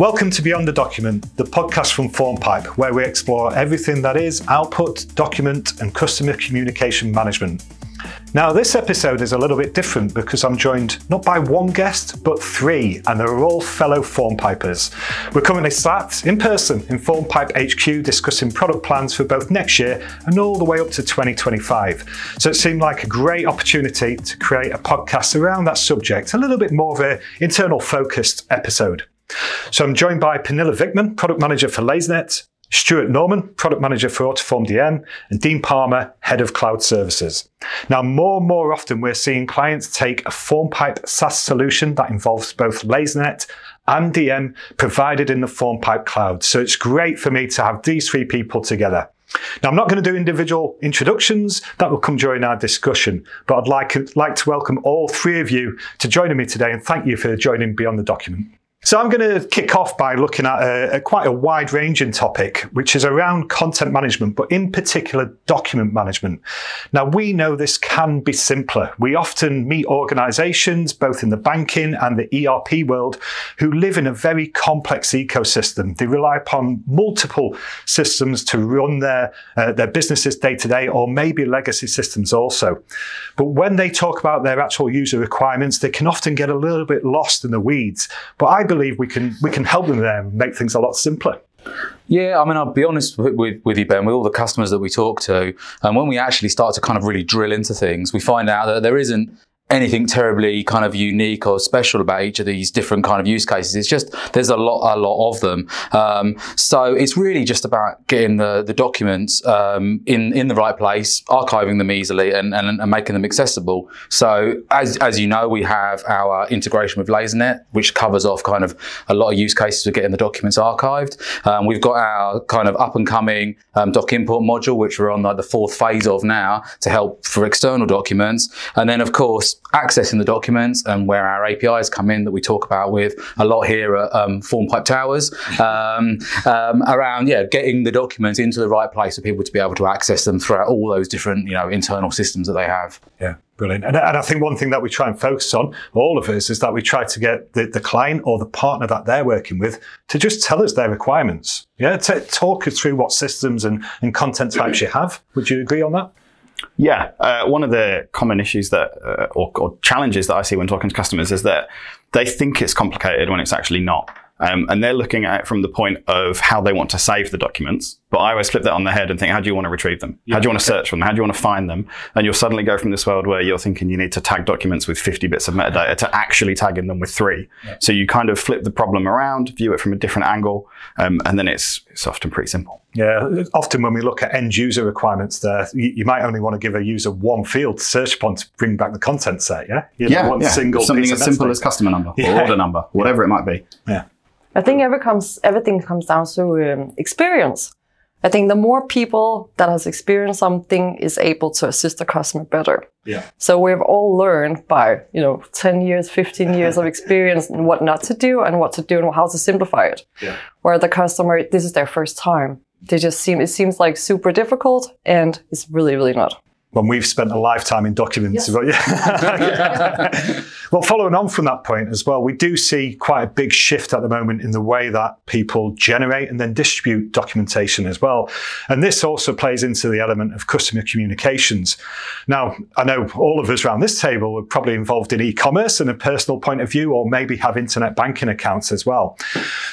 Welcome to Beyond the Document, the podcast from FormPipe, where we explore everything that is output, document, and customer communication management. Now, this episode is a little bit different because I'm joined not by one guest, but three, and they're all fellow FormPipers. We're currently sat in person in FormPipe HQ discussing product plans for both next year and all the way up to 2025. So it seemed like a great opportunity to create a podcast around that subject, a little bit more of an internal focused episode. So I'm joined by Pernilla Vickman, Product Manager for Lasernet, Stuart Norman, Product Manager for Autoform DM, and Dean Palmer, Head of Cloud Services. Now, more and more often, we're seeing clients take a FormPipe SaaS solution that involves both Lasernet and DM provided in the FormPipe cloud. So it's great for me to have these three people together. Now, I'm not going to do individual introductions. That will come during our discussion. But I'd like, like to welcome all three of you to joining me today and thank you for joining Beyond the Document. So I'm going to kick off by looking at a, a quite a wide-ranging topic, which is around content management, but in particular document management. Now we know this can be simpler. We often meet organizations, both in the banking and the ERP world, who live in a very complex ecosystem. They rely upon multiple systems to run their, uh, their businesses day to day, or maybe legacy systems also. But when they talk about their actual user requirements, they can often get a little bit lost in the weeds. But I believe we can we can help them there make things a lot simpler. Yeah, I mean, I'll be honest with, with, with, you, Ben, with all the customers that we talk to, and when we actually start to kind of really drill into things, we find out that there isn't anything terribly kind of unique or special about each of these different kind of use cases. It's just there's a lot, a lot of them. Um, so it's really just about getting the the documents um, in in the right place, archiving them easily, and, and, and, making them accessible. So as as you know, we have our integration with LaserNet, which covers off kind of a lot of use cases for getting the documents archived. Um, we've got our kind of up and coming um, doc import module, which we're on like the fourth phase of now to help for external documents, and then of course accessing the documents and where our APIs come in that we talk about with a lot here at um, FormPipe Towers um, um, around yeah getting the documents into the right place for people to be able to access them throughout all those different you know internal systems that they have. Yeah. Brilliant. And, and, I think one thing that we try and focus on, all of us, is that we try to get the, the client or the partner that they're working with to just tell us their requirements. Yeah, to talk us through what systems and, and content types you have. Would you agree on that? Yeah, uh, one of the common issues that, uh, or, or, challenges that I see when talking to customers is that they think it's complicated when it's actually not. Um, and they're looking at it from the point of how they want to save the documents. But I always flip that on the head and think, how do you want to retrieve them? Yeah, how do you want to search for them? How do you want to find them? And you'll suddenly go from this world where you're thinking you need to tag documents with 50 bits of metadata to actually tagging them with three. Yeah. So you kind of flip the problem around, view it from a different angle, um, and then it's, it's often pretty simple. Yeah, often when we look at end user requirements there, you, you, might only want to give a user one field to search upon to bring back the content set, yeah? You know, yeah, one yeah. single Something as simple as customer number yeah. or order number, whatever it might be. Yeah. I think every comes, everything comes down to um, experience. I think the more people that has experienced something is able to assist the customer better. Yeah. So we've all learned by, you know, 10 years, 15 years of experience and what not to do and what to do and how to simplify it. Yeah. Where the customer, this is their first time. They just seem, it seems like super difficult and it's really, really not when we've spent a lifetime in documents. Yes. well, following on from that point as well, we do see quite a big shift at the moment in the way that people generate and then distribute documentation as well. And this also plays into the element of customer communications. Now, I know all of us around this table are probably involved in e-commerce and a personal point of view, or maybe have internet banking accounts as well.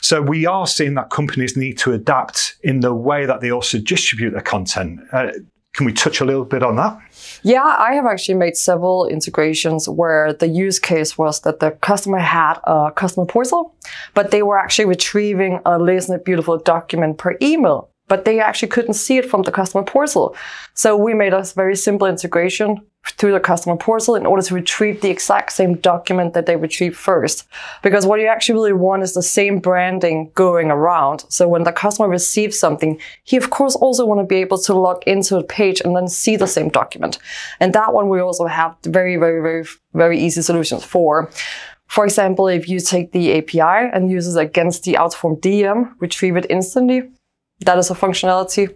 So we are seeing that companies need to adapt in the way that they also distribute their content. Uh, can we touch a little bit on that? Yeah, I have actually made several integrations where the use case was that the customer had a customer portal, but they were actually retrieving a LaserNet Beautiful document per email but they actually couldn't see it from the customer portal. So we made a very simple integration through the customer portal in order to retrieve the exact same document that they retrieved first. Because what you actually really want is the same branding going around. So when the customer receives something, he of course also want to be able to log into a page and then see the same document. And that one we also have very, very, very, very easy solutions for. For example, if you take the API and use it against the Autoform DM, retrieve it instantly, that is a functionality.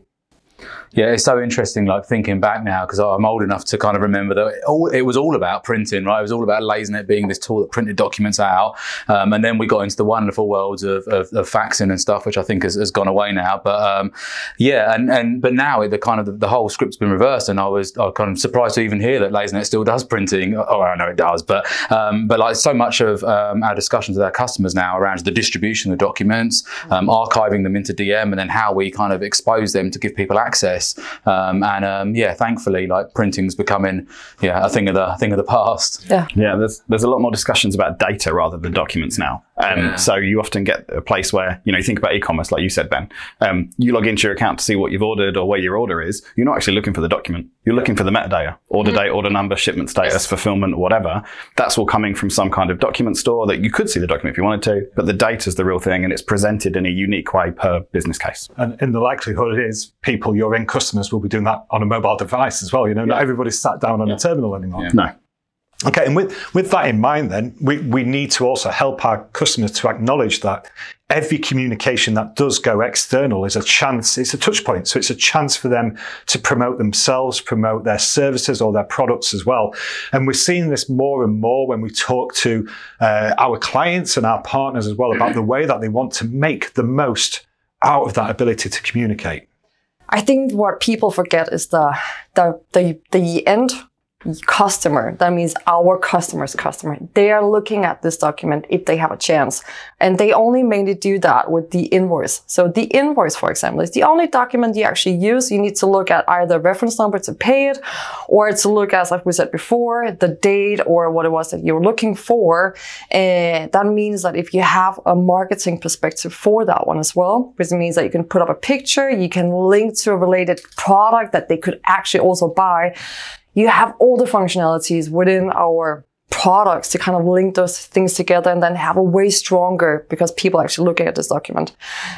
Yeah, it's so interesting, like thinking back now, because I'm old enough to kind of remember that it, all, it was all about printing, right? It was all about LaserNet being this tool that printed documents out. Um, and then we got into the wonderful worlds of, of, of faxing and stuff, which I think has, has gone away now. But um, yeah, and, and but now the kind of the, the, whole script's been reversed, and I was I kind of surprised to even hear that LaserNet still does printing. Oh, I know it does, but um, but like so much of um, our discussions with our customers now around the distribution of documents, um, archiving them into DM, and then how we kind of expose them to give people access. Um, and um, yeah, thankfully, like printing's becoming yeah a thing of the thing of the past. Yeah. Yeah, there's there's a lot more discussions about data rather than documents now. Um, Yeah. So you often get a place where you know you think about e-commerce, like you said, Ben. Um, you log into your account to see what you've ordered or where your order is. You're not actually looking for the document. You're looking for the metadata: order date, order number, shipment status, fulfillment, whatever. That's all coming from some kind of document store that you could see the document if you wanted to, but the data is the real thing, and it's presented in a unique way per business case. And, in the likelihood is people, your end customers, will be doing that on a mobile device as well. You know, not everybody's sat down on a terminal anymore. Yeah. No. Okay, and with, with that in mind, then, we, we need to also help our customers to acknowledge that every communication that does go external is a chance, it's a touch point. So it's a chance for them to promote themselves, promote their services or their products as well. And we're seeing this more and more when we talk to uh, our clients and our partners as well about the way that they want to make the most out of that ability to communicate. I think what people forget is the the the, the end customer. That means our customer's customer. They are looking at this document if they have a chance. And they only mainly do that with the invoice. So the invoice, for example, is the only document you actually use. You need to look at either reference number to pay it or to look at, like we said before, the date or what it was that you're looking for. And that means that if you have a marketing perspective for that one as well, which means that you can put up a picture, you can link to a related product that they could actually also buy you have all the functionalities within our products to kind of link those things together and then have a way stronger because people actually looking at this document.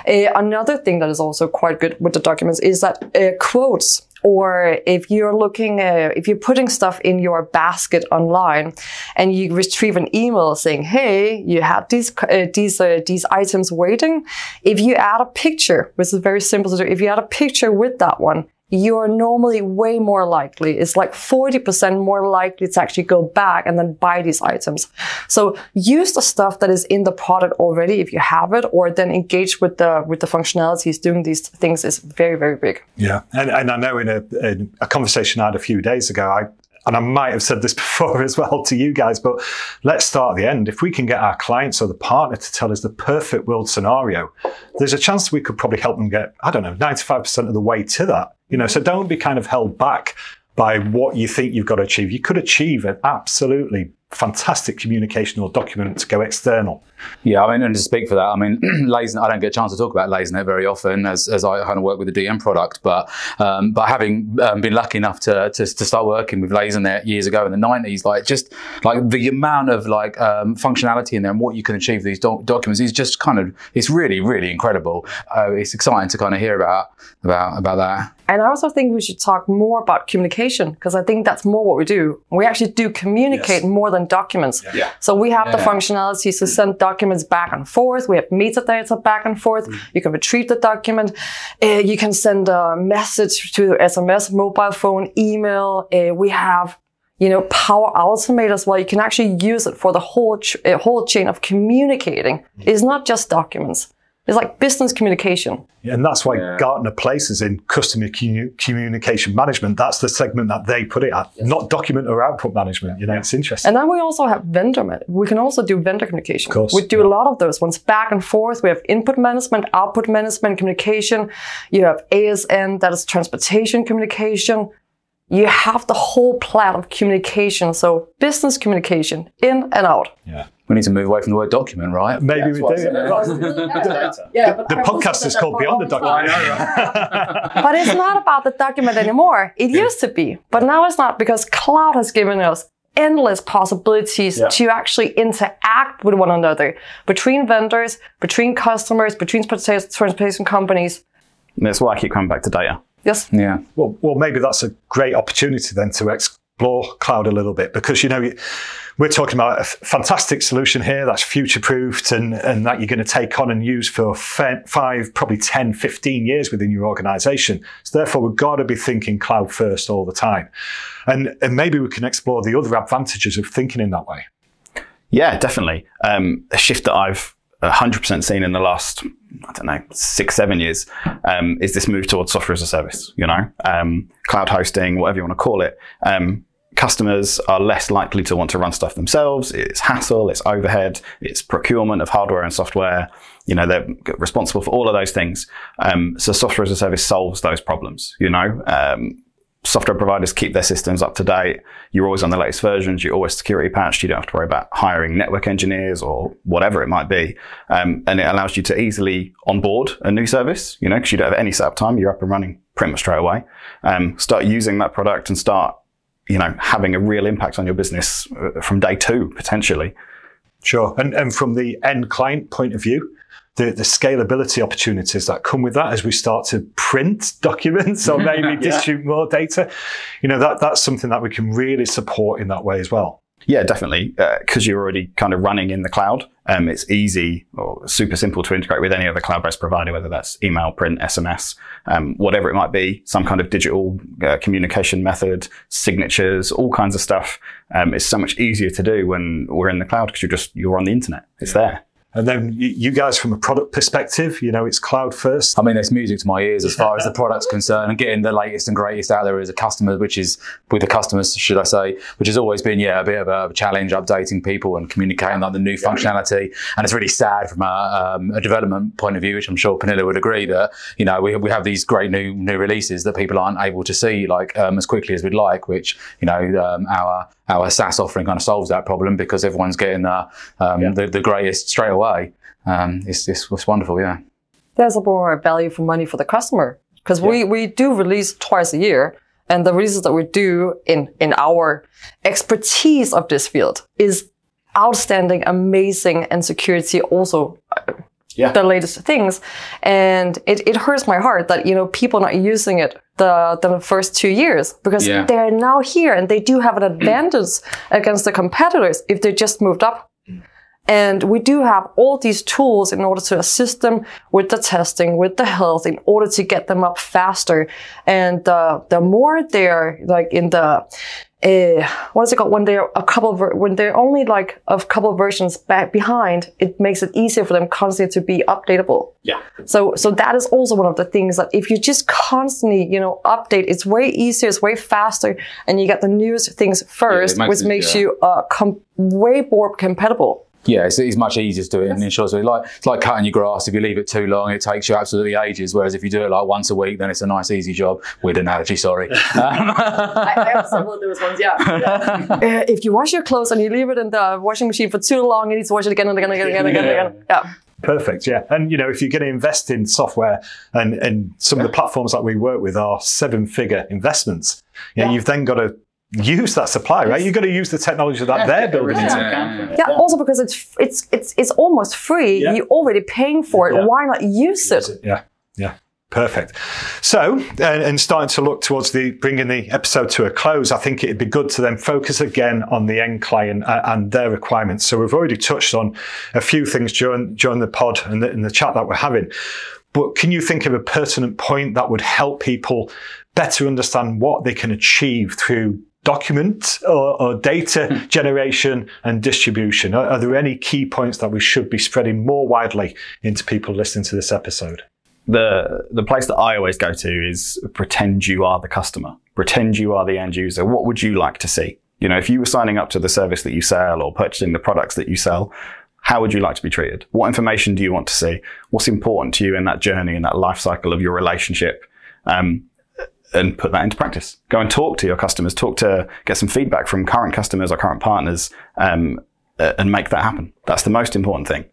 Uh, another thing that is also quite good with the documents is that uh, quotes or if you're looking, uh, if you're putting stuff in your basket online and you retrieve an email saying, "Hey, you have these uh, these uh, these items waiting," if you add a picture, which is very simple to do, if you add a picture with that one, you're normally way more likely. It's like 40% more likely to actually go back and then buy these items. So use the stuff that is in the product already if you have it, or then engage with the with the functionalities. Doing these things is very very big. Yeah, and, and I know in a, in a conversation I had a few days ago, I and I might have said this before as well to you guys, but let's start at the end. If we can get our clients or the partner to tell us the perfect world scenario, there's a chance we could probably help them get, I don't know, 95% of the way to that. You know, so don't be kind of held back by what you think you've got to achieve. You could achieve an absolutely fantastic communication or document to go external. Yeah, I mean, and to speak for that, I mean, LaserNet, I don't get a chance to talk about LaserNet very often as, as I kind of work with the DM product, but um, but having um, been lucky enough to, to, to start working with LaserNet years ago in the 90s, like just like the amount of like um, functionality in there and what you can achieve with these doc- documents is just kind of, it's really, really incredible. Uh, it's exciting to kind of hear about, about, about that. And I also think we should talk more about communication because I think that's more what we do. We actually do communicate Yes. more than documents. Yeah. So we have the Yeah. functionalities to send documents back and forth. We have metadata back and forth. You can retrieve the document. Uh, you can send a message to SMS, mobile phone, email. Uh, we have you know, Power Automate as well. You can actually use it for the whole ch- uh, whole chain of communicating. It's not just documents. It's like business communication. And that's why Yeah. Gartner places in customer commu- communication management. That's the segment that they put it at, not document or output management. You know, it's interesting. And then we also have vendor man- We can also do vendor communication. Of course, we do yeah. a lot of those ones back and forth. We have input management, output management, communication. You have ASN, that is transportation communication. You have the whole plan of communication. So business communication in and out. yeah. We need to move away from the word document, right? Maybe we do. Yeah, The podcast is called Beyond the Document. but it's not about the document anymore. It used to be, but now it's not because cloud has given us endless possibilities Yeah. to actually interact with one another between vendors, between customers, between transportation transportation companies. And that's why I keep coming back to data. Yes. Yeah. Well, well, maybe that's a great opportunity then to explore cloud a little bit because, you know, we're talking about a fantastic solution here that's future proofed and, and that you're going to take on and use for five, probably 10, 15 years within your organization. So therefore, we've got to be thinking cloud first all the time. And, and maybe we can explore the other advantages of thinking in that way. Yeah, definitely. Um, a shift that I've 100% seen in the last, I don't know, six, seven years, um, is this move towards software as a service, you know, um, cloud hosting, whatever you want to call it. Um, customers are less likely to want to run stuff themselves. It's hassle, it's overhead, it's procurement of hardware and software. You know, they're responsible for all of those things. Um, so software as a service solves those problems, you know, um, software providers keep their systems up to date. You're always on the latest versions. You're always security patched. You don't have to worry about hiring network engineers or whatever it might be. Um, and it allows you to easily onboard a new service, you know, because you don't have any setup time. You're up and running pretty much straight away. Um, start using that product and start, you know, having a real impact on your business uh, from day two, potentially. Sure. And, and from the end client point of view, the, the scalability opportunities that come with that as we start to print documents or maybe yeah. distribute more data. You know, that, that's something that we can really support in that way as well. Yeah, definitely. Because uh, you're already kind of running in the cloud. Um, it's easy or super simple to integrate with any other cloud-based provider, whether that's email, print, SMS, um, whatever it might be, some kind of digital uh, communication method, signatures, all kinds of stuff. Um, it's so much easier to do when we're in the cloud because you're just you're on the internet. It's yeah. there. And then you guys, from a product perspective, you know, it's cloud first. I mean, it's music to my ears as far as the product's concerned, and getting the latest and greatest out there as a customer, which is with the customers, should I say, which has always been, yeah, a bit of a challenge, updating people and communicating like the new functionality. And it's really sad from a, um, a development point of view, which I'm sure Pernilla would agree that you know we, we have these great new new releases that people aren't able to see like um, as quickly as we'd like, which you know um, our our SaaS offering kind of solves that problem because everyone's getting the, um, yeah. the, the, greatest straight away. Um, it's, it's, it's, wonderful, yeah. There's a more value for money for the customer because yeah. we, we do release twice a year. And the releases that we do in, in our expertise of this field is outstanding, amazing, and security also yeah. the latest things. And it, it hurts my heart that, you know, people not using it the, the first two years because yeah. they're now here and they do have an advantage against the competitors if they just moved up. And we do have all these tools in order to assist them with the testing, with the health, in order to get them up faster. And uh, the more they're like in the uh, what is it called? When they're a couple of, when they're only like a couple of versions back behind it makes it easier for them constantly to be updatable. Yeah. So so that is also one of the things that if you just constantly you know update it's way easier it's way faster and you get the newest things first yeah, makes which it, makes yeah. you uh, way more compatible yeah, it's, it's, much easier to do it in insurance. Like it's like cutting your grass. If you leave it too long, it takes you absolutely ages. Whereas if you do it like once a week, then it's a nice, easy job. Weird analogy, sorry. I, I have several of those ones. Yeah. yeah. Uh, if you wash your clothes and you leave it in the washing machine for too long, you need to wash it again and again and again and again. And again. Yeah. Perfect, yeah. And you know, if you're going to invest in software, and and some of the platforms that we work with are seven-figure investments, you know, yeah. you've then got to use that supply, right? You've got to use the technology that yeah, they're building yeah. into. Yeah, yeah, also because it's it's it's it's almost free. You're already paying for it. Why not use, use it? it? Yeah, yeah. Perfect. So, and, and, starting to look towards the bringing the episode to a close, I think it'd be good to then focus again on the end client and, and their requirements. So we've already touched on a few things during during the pod and the, and the chat that we're having. But can you think of a pertinent point that would help people better understand what they can achieve through document or, or data hmm. generation and distribution? Are, are, there any key points that we should be spreading more widely into people listening to this episode? The, the place that I always go to is pretend you are the customer, pretend you are the end user. What would you like to see? You know, if you were signing up to the service that you sell or purchasing the products that you sell, how would you like to be treated? What information do you want to see? What's important to you in that journey, in that life cycle of your relationship? Um, and put that into practice. Go and talk to your customers, talk to, get some feedback from current customers or current partners, um, and make that happen. That's the most important thing.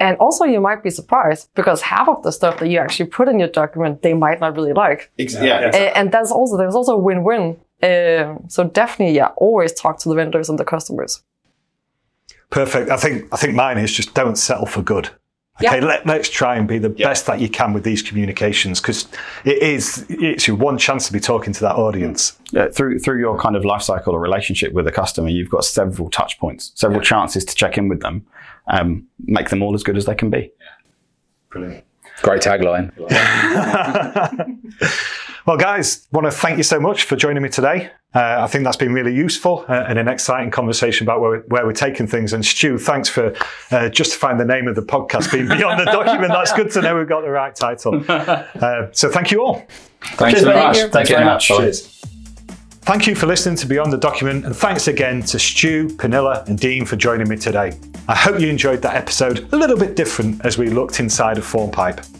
And also, you might be surprised because half of the stuff that you actually put in your document, they might not really like. Exactly. Yeah. And, and that's also there's also a win-win. Um, so definitely, yeah, always talk to the vendors and the customers. Perfect. I think I think mine is just don't settle for good. Yeah. Okay, let, let's try and be the best that you can with these communications because it is it's your one chance to be talking to that audience. Yeah, through through your kind of life cycle or relationship with a customer, you've got several touch points, several chances to check in with them, um, make them all as good as they can be. Brilliant. Great tagline. Well, guys, want to thank you so much for joining me today. Uh, I think that's been really useful uh, and an exciting conversation about where, where we're taking things. And Stu, thanks for uh, justifying the name of the podcast being Beyond the Document. That's good to know we've got the right title. Uh, so thank you all. Thanks Cheers, very much. Thank you. Thanks very much. Cheers. Thank you for listening to Beyond the Document, and thanks again to Stu, Pernilla, and Dean for joining me today. I hope you enjoyed that episode, a little bit different as we looked inside a of FormPipe.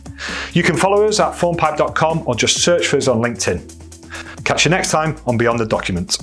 You can follow us at formpipe.com or just search for us on LinkedIn. Catch you next time on Beyond the Document.